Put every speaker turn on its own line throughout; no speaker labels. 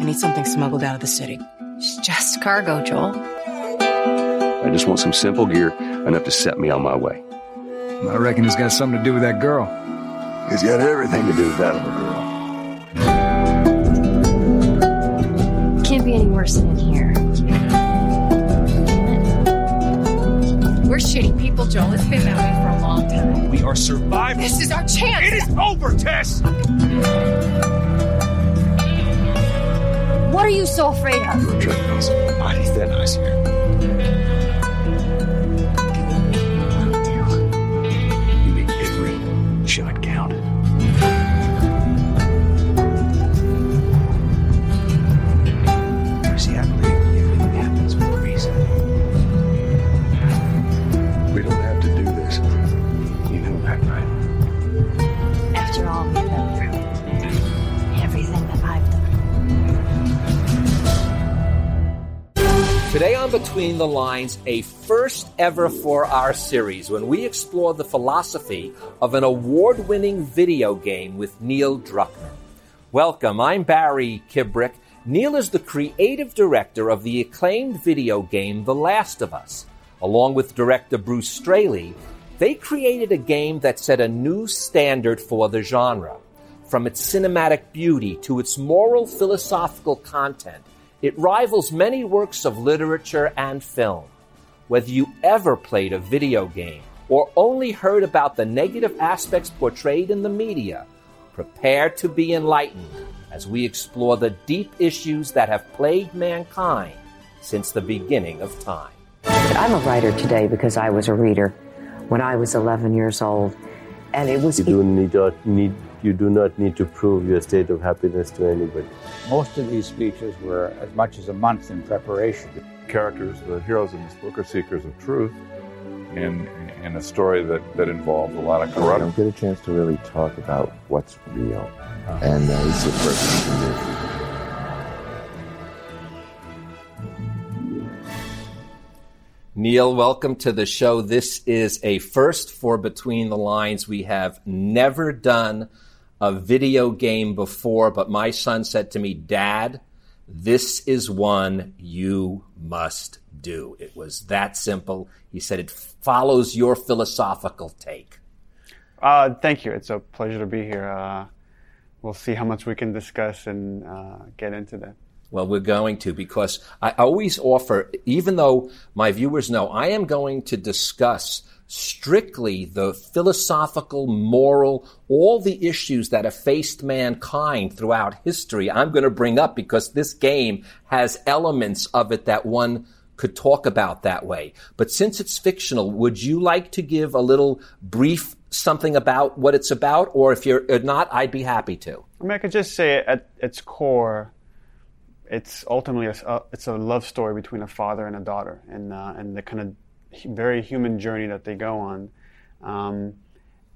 I need something smuggled out of the city.
It's just cargo, Joel.
I just want some simple gear enough to set me on my way.
I reckon it's got something to do with that girl.
It's got everything to do with that little girl.
Can't be any worse than in here.
We're shitty people, Joel. It's been that way for a long time.
We are surviving.
This is our chance.
It is over, Tess.
What are you so afraid of?
You're tripping on some mighty thin ice here.
Between the Lines, a first ever for our series when we explore the philosophy of an award winning video game with Neil Druckmann. Welcome, I'm Barry Kibrick. Neil is the creative director of the acclaimed video game The Last of Us. Along with director Bruce Straley, they created a game that set a new standard for the genre. From its cinematic beauty to its moral philosophical content, it rivals many works of literature and film. Whether you ever played a video game or only heard about the negative aspects portrayed in the media, prepare to be enlightened as we explore the deep issues that have plagued mankind since the beginning of time.
I'm a writer today because I was a reader when I was 11 years old, and it was
You do need not need you do not need to prove your state of happiness to anybody.
Most of these speeches were as much as a month in preparation.
characters, the heroes in this book, are seekers of truth in, in a story that, that involves a lot of
I
corruption.
don't get a chance to really talk about what's real, and uh, it's a first for me.
Neil, welcome to the show. This is a first for Between the Lines. We have never done a video game before, but my son said to me, Dad, this is one you must do. It was that simple. He said it follows your philosophical take.
Uh, thank you. It's a pleasure to be here. Uh, we'll see how much we can discuss and uh, get into that.
Well, we're going to because I always offer, even though my viewers know, I am going to discuss strictly the philosophical, moral, all the issues that have faced mankind throughout history. I'm going to bring up because this game has elements of it that one could talk about that way. But since it's fictional, would you like to give a little brief something about what it's about? Or if you're not, I'd be happy to.
I mean, I could just say at its core, it's ultimately a, it's a love story between a father and a daughter, and uh, and the kind of very human journey that they go on, um,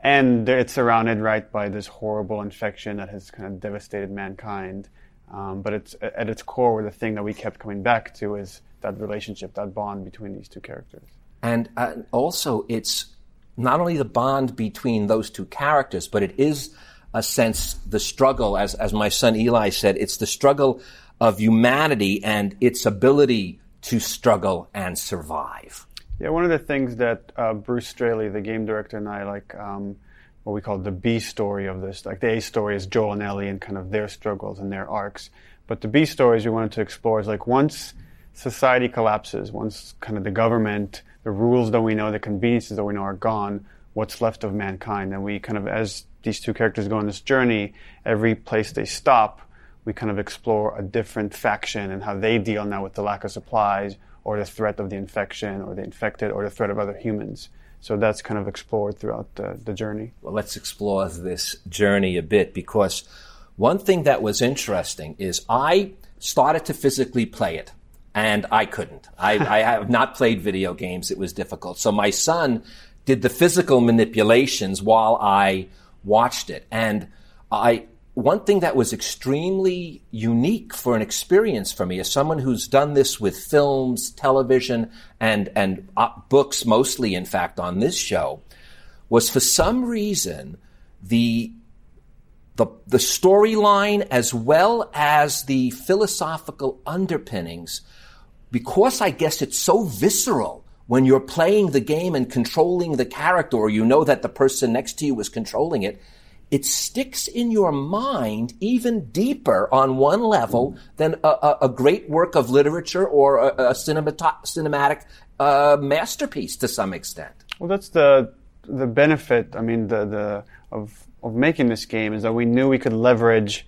and it's surrounded right by this horrible infection that has kind of devastated mankind. Um, but it's at its core, the thing that we kept coming back to is that relationship, that bond between these two characters.
And uh, also, it's not only the bond between those two characters, but it is a sense the struggle, as as my son Eli said, it's the struggle of humanity and its ability to struggle and survive.
Yeah, one of the things that uh, Bruce Straley, the game director, and I like um, what we call the B story of this. Like the A story is Joel and Ellie and kind of their struggles and their arcs. But the B stories we wanted to explore is like once society collapses, once kind of the government, the rules that we know, the conveniences that we know are gone, what's left of mankind? And we kind of, as these two characters go on this journey, every place they stop, we kind of explore a different faction and how they deal now with the lack of supplies or the threat of the infection or the infected or the threat of other humans. So that's kind of explored throughout the, the journey.
Well, let's explore this journey a bit because one thing that was interesting is I started to physically play it and I couldn't. I, I have not played video games. It was difficult. So my son did the physical manipulations while I watched it. And I, one thing that was extremely unique for an experience for me as someone who's done this with films, television, and, and uh, books, mostly, in fact, on this show, was for some reason the the, the storyline as well as the philosophical underpinnings, because I guess it's so visceral when you're playing the game and controlling the character, or you know that the person next to you is controlling it, it sticks in your mind even deeper on one level than a, a, a great work of literature or a, a cinematic uh, masterpiece to some extent.
Well, that's the the benefit. I mean, the the of of making this game is that we knew we could leverage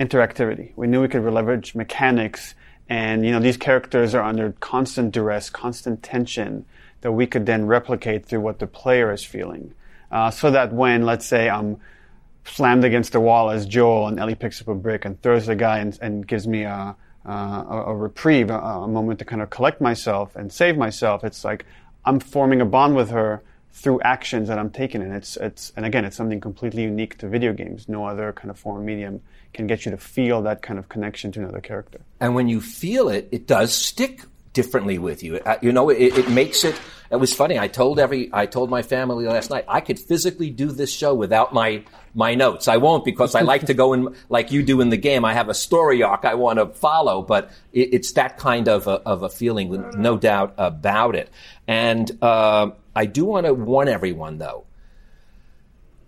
interactivity. We knew we could leverage mechanics, and you know these characters are under constant duress, constant tension that we could then replicate through what the player is feeling. Uh, so that when, let's say, I'm slammed against the wall as Joel, and Ellie picks up a brick and throws the guy and, and gives me a, a, a reprieve, a, a moment to kind of collect myself and save myself. It's like I'm forming a bond with her through actions that I'm taking. And it's, it's, and again, it's something completely unique to video games. No other kind of form medium can get you to feel that kind of connection to another character.
And when you feel it, it does stick differently with you. Uh, you know, it, it makes it, it was funny. I told every, I told my family last night, I could physically do this show without my, my notes. I won't because I like to go in, like you do in the game. I have a story arc I want to follow, but it, it's that kind of a, of a feeling, no doubt about it. And, uh, I do want to warn everyone, though.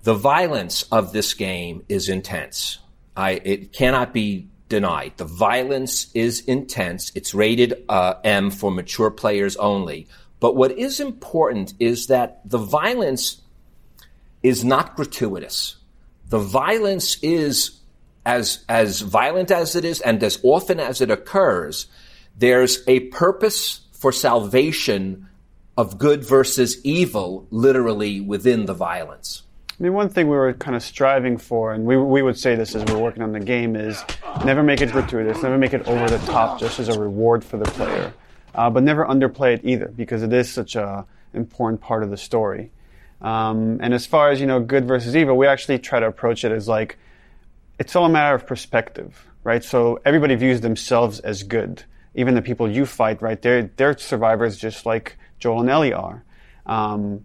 The violence of this game is intense. I, it cannot be denied. The violence is intense. It's rated uh, M for mature players only. But what is important is that the violence is not gratuitous. The violence is as, as violent as it is and as often as it occurs, there's a purpose for salvation of good versus evil literally within the violence.
I mean, one thing we were kind of striving for, and we, we would say this as we are working on the game, is never make it gratuitous, never make it over the top just as a reward for the player, uh, but never underplay it either because it is such a important part of the story. Um, and as far as you know, good versus evil, we actually try to approach it as like it's all a matter of perspective, right? So everybody views themselves as good, even the people you fight, right? They're they're survivors just like Joel and Ellie are. Um,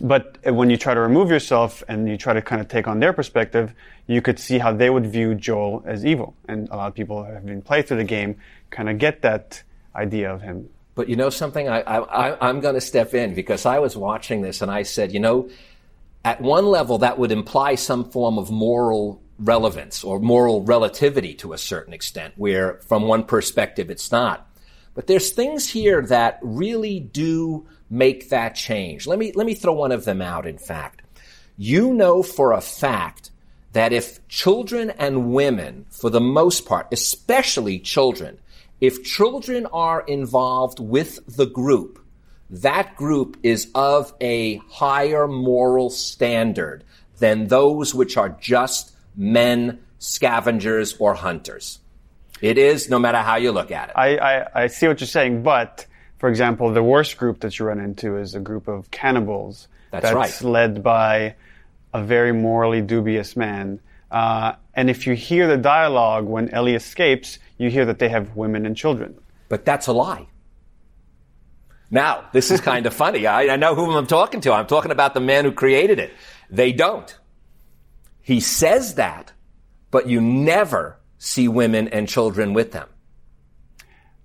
but when you try to remove yourself and you try to kind of take on their perspective, you could see how they would view Joel as evil. And a lot of people have been played through the game kind of get that idea of him.
But you know something? I, I, I'm going to step in because I was watching this and I said, you know, at one level that would imply some form of moral relevance or moral relativity to a certain extent, where from one perspective it's not. But there's things here that really do make that change. Let me, let me throw one of them out, in fact. You know for a fact that if children and women, for the most part, especially children, if children are involved with the group, that group is of a higher moral standard than those which are just men, scavengers, or hunters. It is, no matter how you look at it.
I, I, I see what you're saying, but for example, the worst group that you run into is a group of cannibals.
That's,
that's
right.
led by a very morally dubious man. Uh, and if you hear the dialogue when Ellie escapes, you hear that they have women and children.
But that's a lie. Now, this is kind of funny. I, I know whom I'm talking to. I'm talking about the man who created it. They don't. He says that, but you never see women and children with them.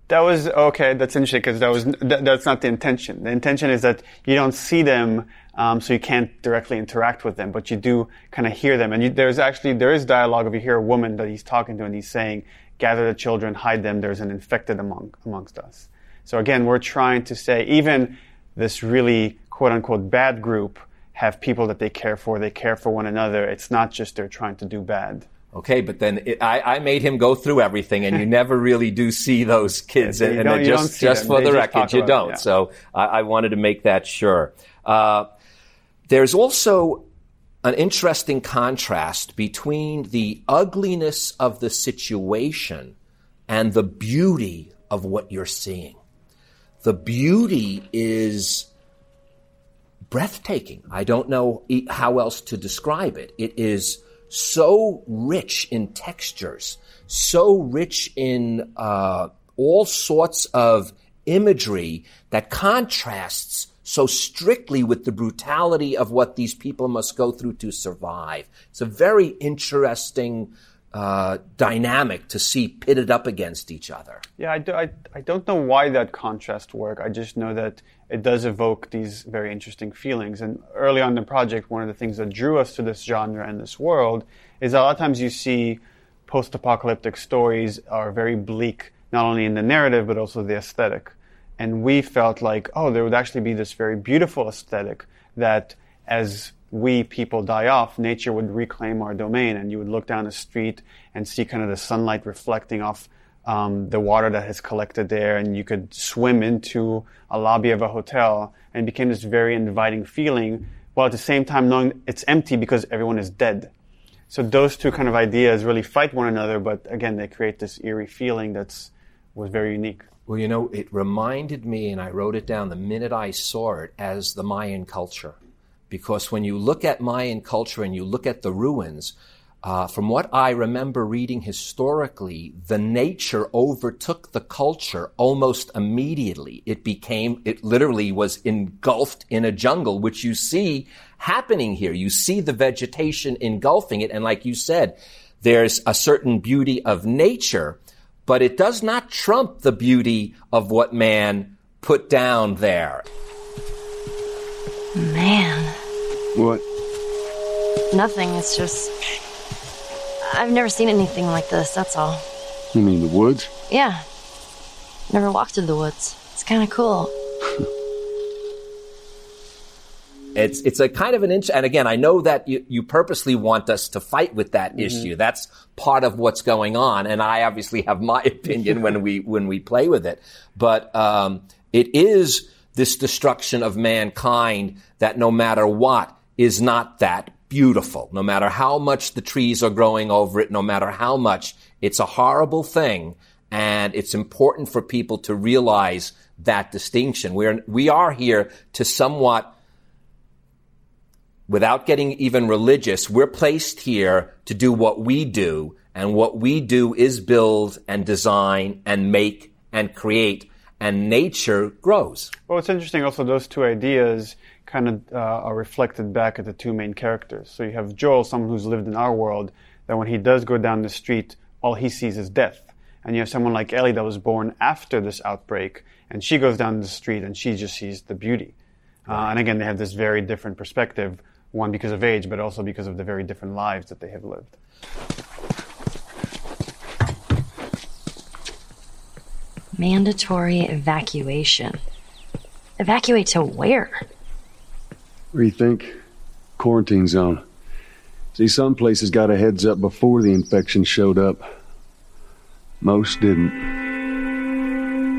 That was okay. That's interesting because that was that, that's not the intention. The intention is that you don't see them, um, so you can't directly interact with them, but you do kind of hear them. And you, there's actually there is dialogue. If you hear a woman that he's talking to and he's saying, "Gather the children, hide them. There's an infected among amongst us." So again, we're trying to say even this really quote unquote bad group have people that they care for. They care for one another. It's not just they're trying to do bad.
Okay, but then it, I, I, made him go through everything, and you never really do see those kids. And, and just, just for the record, you don't.
Yeah.
So I, I, wanted to make that sure. Uh, there's also an interesting contrast between the ugliness of the situation and the beauty of what you're seeing. The beauty is breathtaking. I don't know how else to describe it. It is so rich in textures, so rich in uh, all sorts of imagery that contrasts so strictly with the brutality of what these people must go through to survive. It's a very interesting uh, dynamic to see pitted up against each other.
Yeah, I, do, I, I don't know why that contrast work. I just know that it does evoke these very interesting feelings. And early on in the project, one of the things that drew us to this genre and this world is a lot of times you see post-apocalyptic stories are very bleak, not only in the narrative but also the aesthetic. And we felt like, oh, there would actually be this very beautiful aesthetic that as we people die off, nature would reclaim our domain, and you would look down the street and see kind of the sunlight reflecting off um, the water that has collected there, and you could swim into a lobby of a hotel, and became this very inviting feeling, while at the same time knowing it's empty because everyone is dead. So those two kind of ideas really fight one another, but again, they create this eerie feeling that's was very unique.
Well, you know, it reminded me, and I wrote it down the minute I saw it, as the Mayan culture. Because when you look at Mayan culture and you look at the ruins, uh, from what I remember reading historically, the nature overtook the culture almost immediately. It became, it literally was engulfed in a jungle, which you see happening here. You see the vegetation engulfing it. And like you said, there's a certain beauty of nature, but it does not trump the beauty of what man put down there.
Man.
What?
Nothing. It's just. I've never seen anything like this, that's all.
You mean the woods?
Yeah. Never walked through the woods. It's kind of cool.
It's it's a kind of an inch, and again, I know that you, you purposely want us to fight with that mm-hmm. issue. That's part of what's going on, and I obviously have my opinion when we when we play with it. But um, it is this destruction of mankind that no matter what is not that beautiful. No matter how much the trees are growing over it, no matter how much, it's a horrible thing. And it's important for people to realize that distinction. We're, we are here to somewhat, without getting even religious, we're placed here to do what we do. And what we do is build and design and make and create. And nature grows.
Well, it's interesting also those two ideas kind of uh, are reflected back at the two main characters. So you have Joel, someone who's lived in our world, that when he does go down the street, all he sees is death. And you have someone like Ellie that was born after this outbreak, and she goes down the street and she just sees the beauty. Uh, and again, they have this very different perspective, one because of age, but also because of the very different lives that they have lived.
Mandatory evacuation. Evacuate to where?
What do you think? Quarantine zone. See, some places got a heads up before the infection showed up. Most didn't.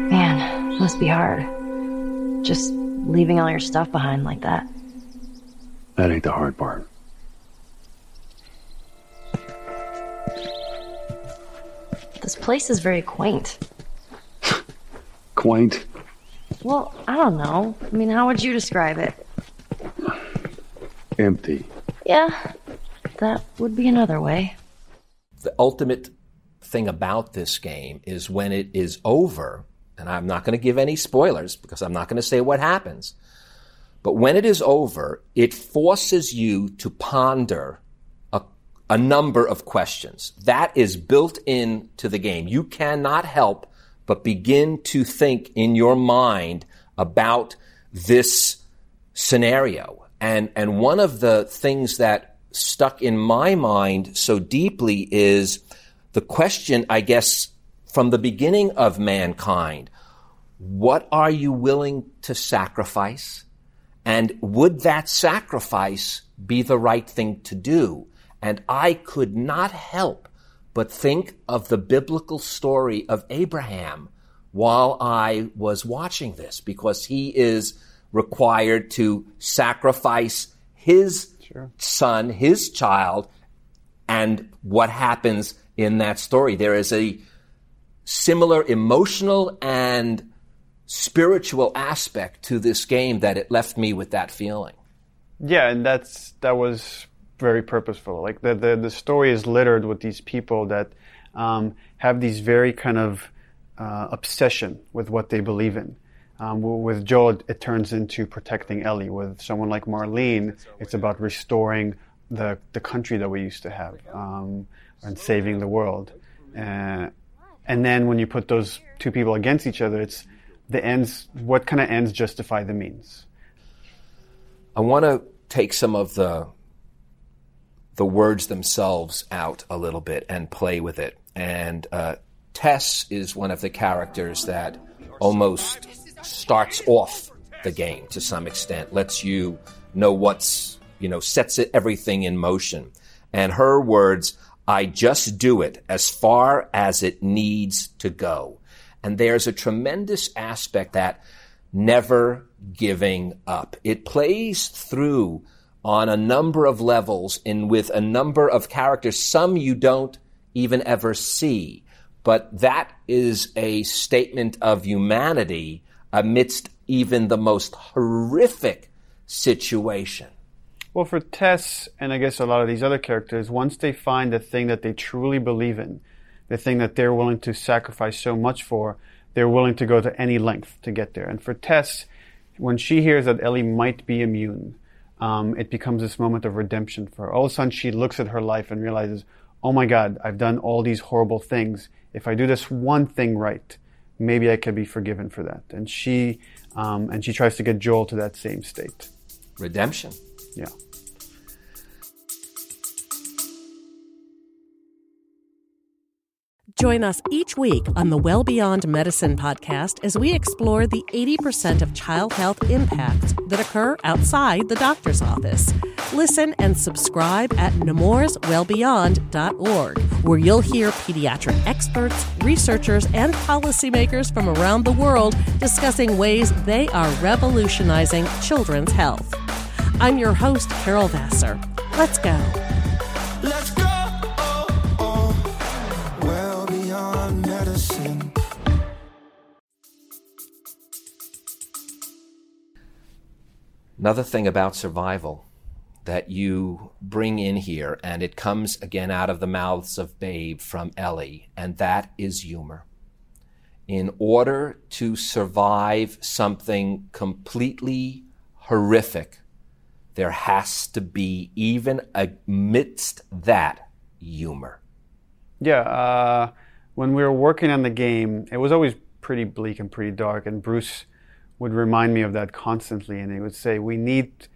Man, must be hard. Just leaving all your stuff behind like that.
That ain't the hard part.
This place is very quaint.
quaint?
Well, I don't know. I mean, how would you describe it?
Empty.
Yeah, that would be another way.
The ultimate thing about this game is when it is over, and I'm not going to give any spoilers because I'm not going to say what happens. But when it is over, it forces you to ponder a, a number of questions. That is built into the game. You cannot help but begin to think in your mind about this scenario. And, and one of the things that stuck in my mind so deeply is the question, I guess, from the beginning of mankind. What are you willing to sacrifice? And would that sacrifice be the right thing to do? And I could not help but think of the biblical story of Abraham while I was watching this because he is required to sacrifice his sure. son, his child, and what happens in that story. There is a similar emotional and spiritual aspect to this game that it left me with that feeling.
Yeah, and that's that was very purposeful. Like the the, the story is littered with these people that um, have these very kind of uh, obsession with what they believe in. Um, with Joel, it, it turns into protecting Ellie. With someone like Marlene, it's about restoring the the country that we used to have um, and saving the world. Uh, and then when you put those two people against each other, it's the ends. What kind of ends justify the means?
I want to take some of the the words themselves out a little bit and play with it. And uh, Tess is one of the characters that almost starts off the game to some extent, lets you know what's you know sets it everything in motion. And her words, "I just do it as far as it needs to go." And there's a tremendous aspect that never giving up. It plays through on a number of levels and with a number of characters, some you don't even ever see. But that is a statement of humanity amidst even the most horrific situation.
Well, for Tess and I guess a lot of these other characters, once they find the thing that they truly believe in, the thing that they're willing to sacrifice so much for, they're willing to go to any length to get there. And for Tess, when she hears that Ellie might be immune, um, it becomes this moment of redemption for her. All of a sudden, she looks at her life and realizes, oh my God, I've done all these horrible things. If I do this one thing right, maybe I could be forgiven for that. And she, um, and she tries to get Joel to that same state.
Redemption.
Yeah.
Join us each week on the Well Beyond Medicine podcast as we explore the 80% of child health impacts that occur outside the doctor's office. Listen and subscribe at nemourswellbeyond.org, where you'll hear pediatric experts, researchers, and policymakers from around the world discussing ways they are revolutionizing children's health. I'm your host, Carol Vassar. Let's go.
Let's go. Well beyond medicine.
Another thing about survival that you bring in here, and it comes again out of the mouths of Babe from Ellie, and that is humor. In order to survive something completely horrific, there has to be, even amidst that, humor.
Yeah, uh, when we were working on the game, it was always pretty bleak and pretty dark, and Bruce would remind me of that constantly, and he would say, "We need."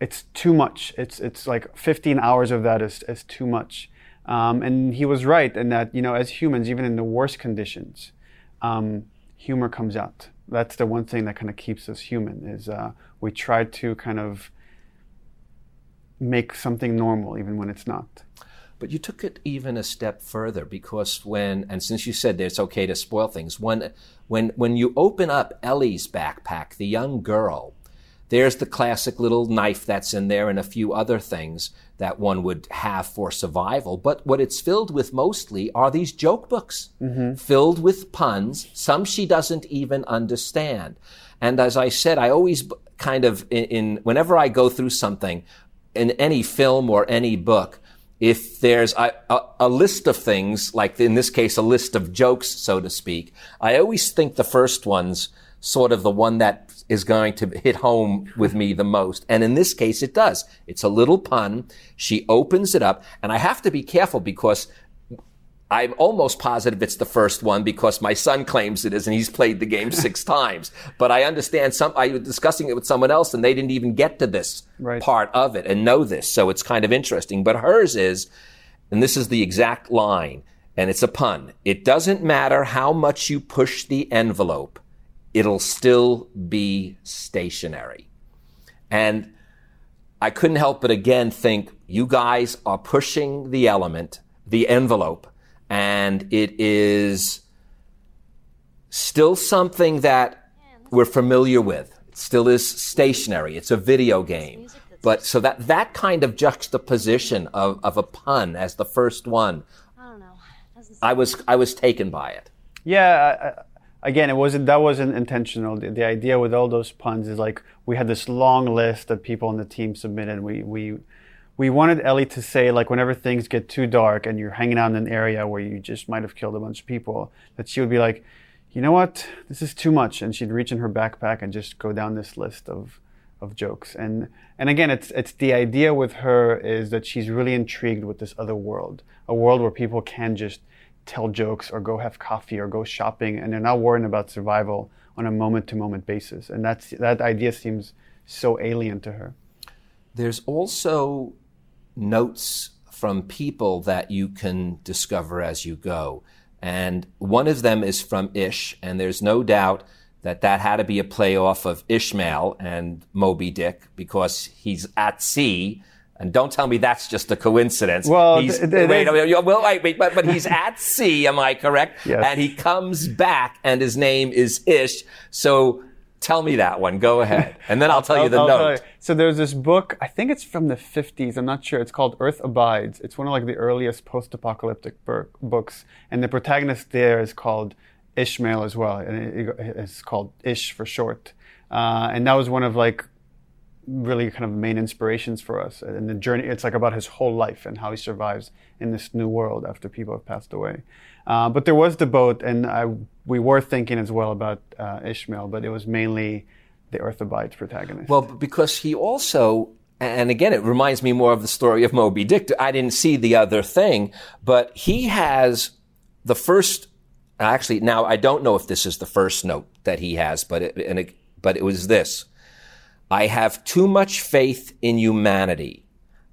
It's too much. It's it's like 15 hours of that is is too much, um, and he was right in that you know as humans, even in the worst conditions, um, humor comes out. That's the one thing that kind of keeps us human. Is uh, we try to kind of make something normal even when it's not.
But you took it even a step further because when, and since you said that it's okay to spoil things, when, when, when you open up Ellie's backpack, the young girl, there's the classic little knife that's in there and a few other things that one would have for survival. But what it's filled with mostly are these joke books,
Mm-hmm.
filled with puns, some she doesn't even understand. And as I said, I always kind of, in, in whenever I go through something, in any film or any book, if there's a, a, a, list of things, like in this case, a list of jokes, so to speak, I always think the first one's sort of the one that is going to hit home with me the most. And in this case, it does. It's a little pun. She opens it up, and I have to be careful because I'm almost positive it's the first one because my son claims it is and he's played the game six times. But I understand some, I was discussing it with someone else and they didn't even get to this
right.
part of it and know this. So it's kind of interesting. But hers is, and this is the exact line, and it's a pun. It doesn't matter how much you push the envelope, it'll still be stationary. And I couldn't help but again think you guys are pushing the element, the envelope, and it is still something that we're familiar with. It still is stationary. It's a video game. But so that, that kind of juxtaposition of, of a pun as the first one,
I don't know.
I was, I was taken by it.
Yeah, I, again, it wasn't that wasn't intentional. The, the, idea with all those puns is like we had this long list that people on the team submitted. We we we wanted Ellie to say like whenever things get too dark and you're hanging out in an area where you just might have killed a bunch of people, that she would be like, you know what, this is too much, and she'd reach in her backpack and just go down this list of of jokes. And and again, it's it's the idea with her is that she's really intrigued with this other world, a world where people can just tell jokes or go have coffee or go shopping, and they're not worrying about survival on a moment to moment basis. And that's that idea seems so alien to her.
There's also notes from people that you can discover as you go. And one of them is from Ish, and there's no doubt that that had to be a play off of Ishmael and Moby Dick because he's at sea. And don't tell me that's just a coincidence.
Well,
he's,
th- th-
wait, wait, well, wait, wait, but, but he's at sea, am I correct?
Yes.
And he comes back and his name is Ish. So tell me that one. Go ahead. And then I'll tell you the
I'll
note.
you. So there's this book, I think it's from the 50s, I'm not sure. It's called Earth Abides. It's one of like the earliest post-apocalyptic bur- books. And the protagonist there is called Ishmael as well. And it, it's called Ish for short. Uh, and that was one of like really kind of main inspirations for us. And the journey, it's like about his whole life and how he survives in this new world after people have passed away. Uh, but there was the boat, and I, we were thinking as well about uh, Ishmael, but it was mainly the Earth Abides protagonist.
Well, because he also, and again, it reminds me more of the story of Moby Dick. I didn't see the other thing, but he has the first. Actually, now I don't know if this is the first note that he has, but it, it, but it was this. I have too much faith in humanity.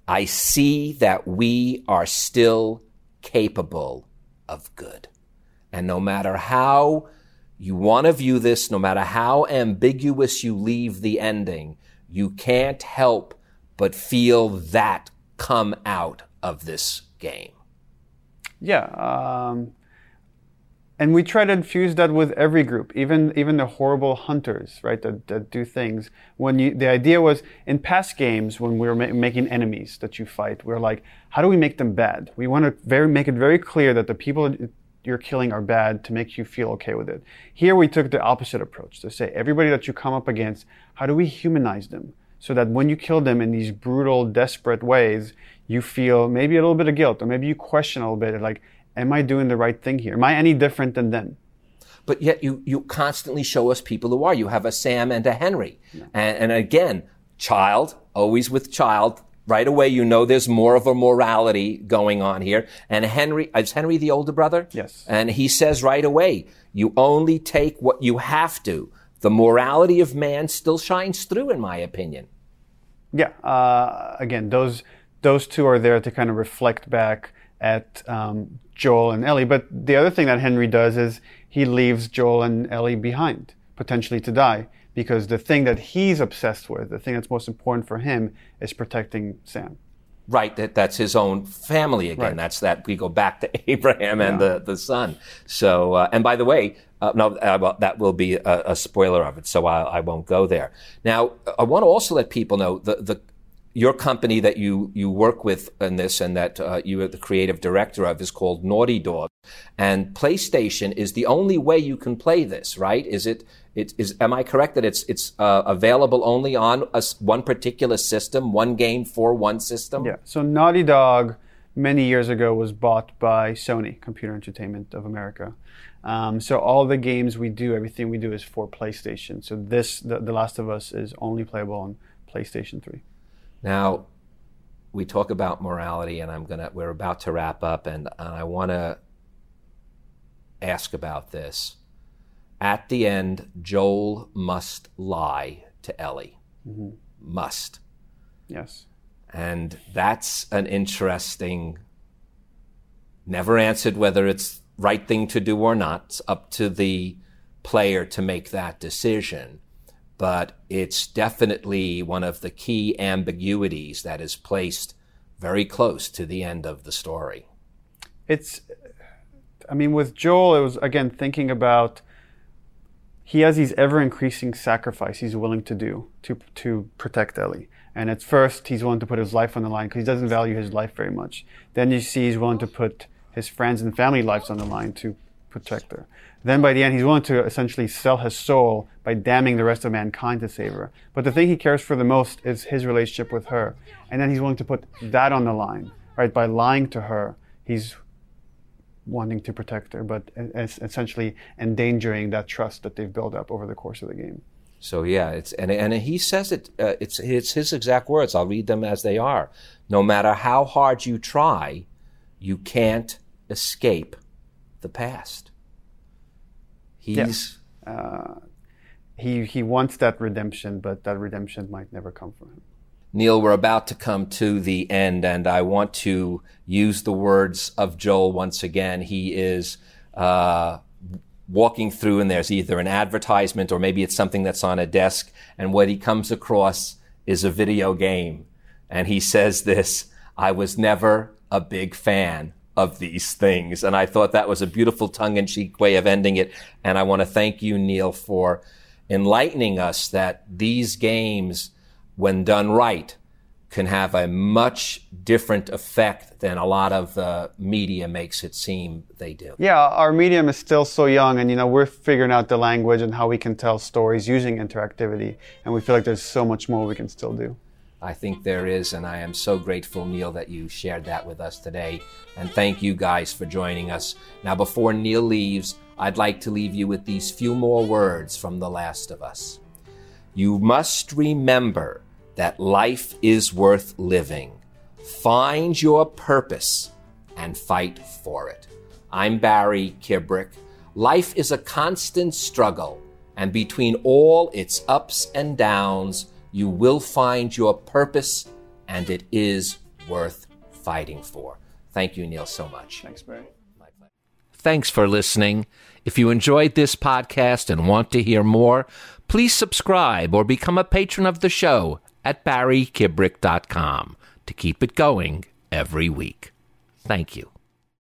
I see that we are still capable of good. And no matter how you want to view this, no matter how ambiguous you leave the ending, you can't help but feel that come out of this game.
Yeah. Um, and we try to infuse that with every group, even even the horrible hunters, right? That, that do things. When you, the idea was in past games when we were ma- making enemies that you fight, we are like, how do we make them bad? We want to very make it very clear that the people you're killing are bad to make you feel okay with it. Here we took the opposite approach to say everybody that you come up against, how do we humanize them? So that when you kill them in these brutal, desperate ways, you feel maybe a little bit of guilt, or maybe you question a little bit, like, am I doing the right thing here? Am I any different than them?
But yet you, you constantly show us people who are. You have a Sam and a Henry. And, and again, child, always with child. Right away, you know there's more of a morality going on here. And Henry, is Henry the older brother?
Yes.
And he says right away, you only take what you have to. The morality of man still shines through, in my opinion.
Yeah. Uh, again, those those two are there to kind of reflect back at um, Joel and Ellie. But the other thing that Henry does is he leaves Joel and Ellie behind, potentially to die, because the thing that he's obsessed with, the thing that's most important for him, is protecting Sam.
Right, that, that's his own family again.
Right.
That's that we go back to Abraham and
Yeah.
the, the son. So, uh, and by the way, uh, no, uh, well, that will be a, a spoiler of it, so I, I won't go there. Now, I want to also let people know the, the your company that you you work with in this and that uh, you are the creative director of is called Naughty Dog, and PlayStation is the only way you can play this, right? Is it? It is. Am I correct that it's it's uh, available only on a one particular system, one game for one system?
Yeah. So Naughty Dog many years ago was bought by Sony Computer Entertainment of America. Um, so all the games we do, everything we do is for PlayStation. So this, the, the Last of Us, is only playable on PlayStation 3.
Now, we talk about morality, and I'm gonna. We're about to wrap up, and, I want to ask about this. At the end, Joel must lie to Ellie.
Mhm.
Must.
Yes.
And that's an interesting. Never answered whether it's right thing to do or not. It's up to the player to make that decision. But it's definitely one of the key ambiguities that is placed very close to the end of the story.
It's, I mean, with Joel, it was again thinking about he has these ever increasing sacrifice he's willing to do to to protect Ellie. And at first, he's willing to put his life on the line because he doesn't value his life very much. Then you see he's willing to put his friends and family lives on the line to protect her. Then by the end, he's willing to essentially sell his soul by damning the rest of mankind to save her. But the thing he cares for the most is his relationship with her. And then he's willing to put that on the line, right? By lying to her, he's wanting to protect her, but es- essentially endangering that trust that they've built up over the course of the game.
So yeah, it's and and he says it. Uh, it's it's his exact words. I'll read them as they are. No matter how hard you try, you can't escape the past. He's
yeah. uh, he he wants that redemption, but that redemption might never come from him.
Neil, we're about to come to the end, and I want to use the words of Joel once again. He is uh, walking through, and there's either an advertisement or maybe it's something that's on a desk, and what he comes across is a video game. And he says this I was never a big fan of these things. And I thought that was a beautiful tongue in cheek way of ending it. And I want to thank you, Neil, for enlightening us that these games, when done right, can have a much different effect than a lot of the media makes it seem they do.
Yeah, our medium is still so young, and you know we're figuring out the language and how we can tell stories using interactivity, and we feel like there's so much more we can still do.
I think there is, and I am so grateful, Neil, that you shared that with us today. And thank you guys for joining us. Now, before Neil leaves, I'd like to leave you with these few more words from The Last of Us. You must remember that life is worth living. Find your purpose and fight for it. I'm Barry Kibrick. Life is a constant struggle, and between all its ups and downs, you will find your purpose, and it is worth fighting for. Thank you, Neil, so much.
Thanks, Barry.
Thanks for listening. If you enjoyed this podcast and want to hear more, please subscribe or become a patron of the show at barrykibrick.com to keep it going every week. Thank you.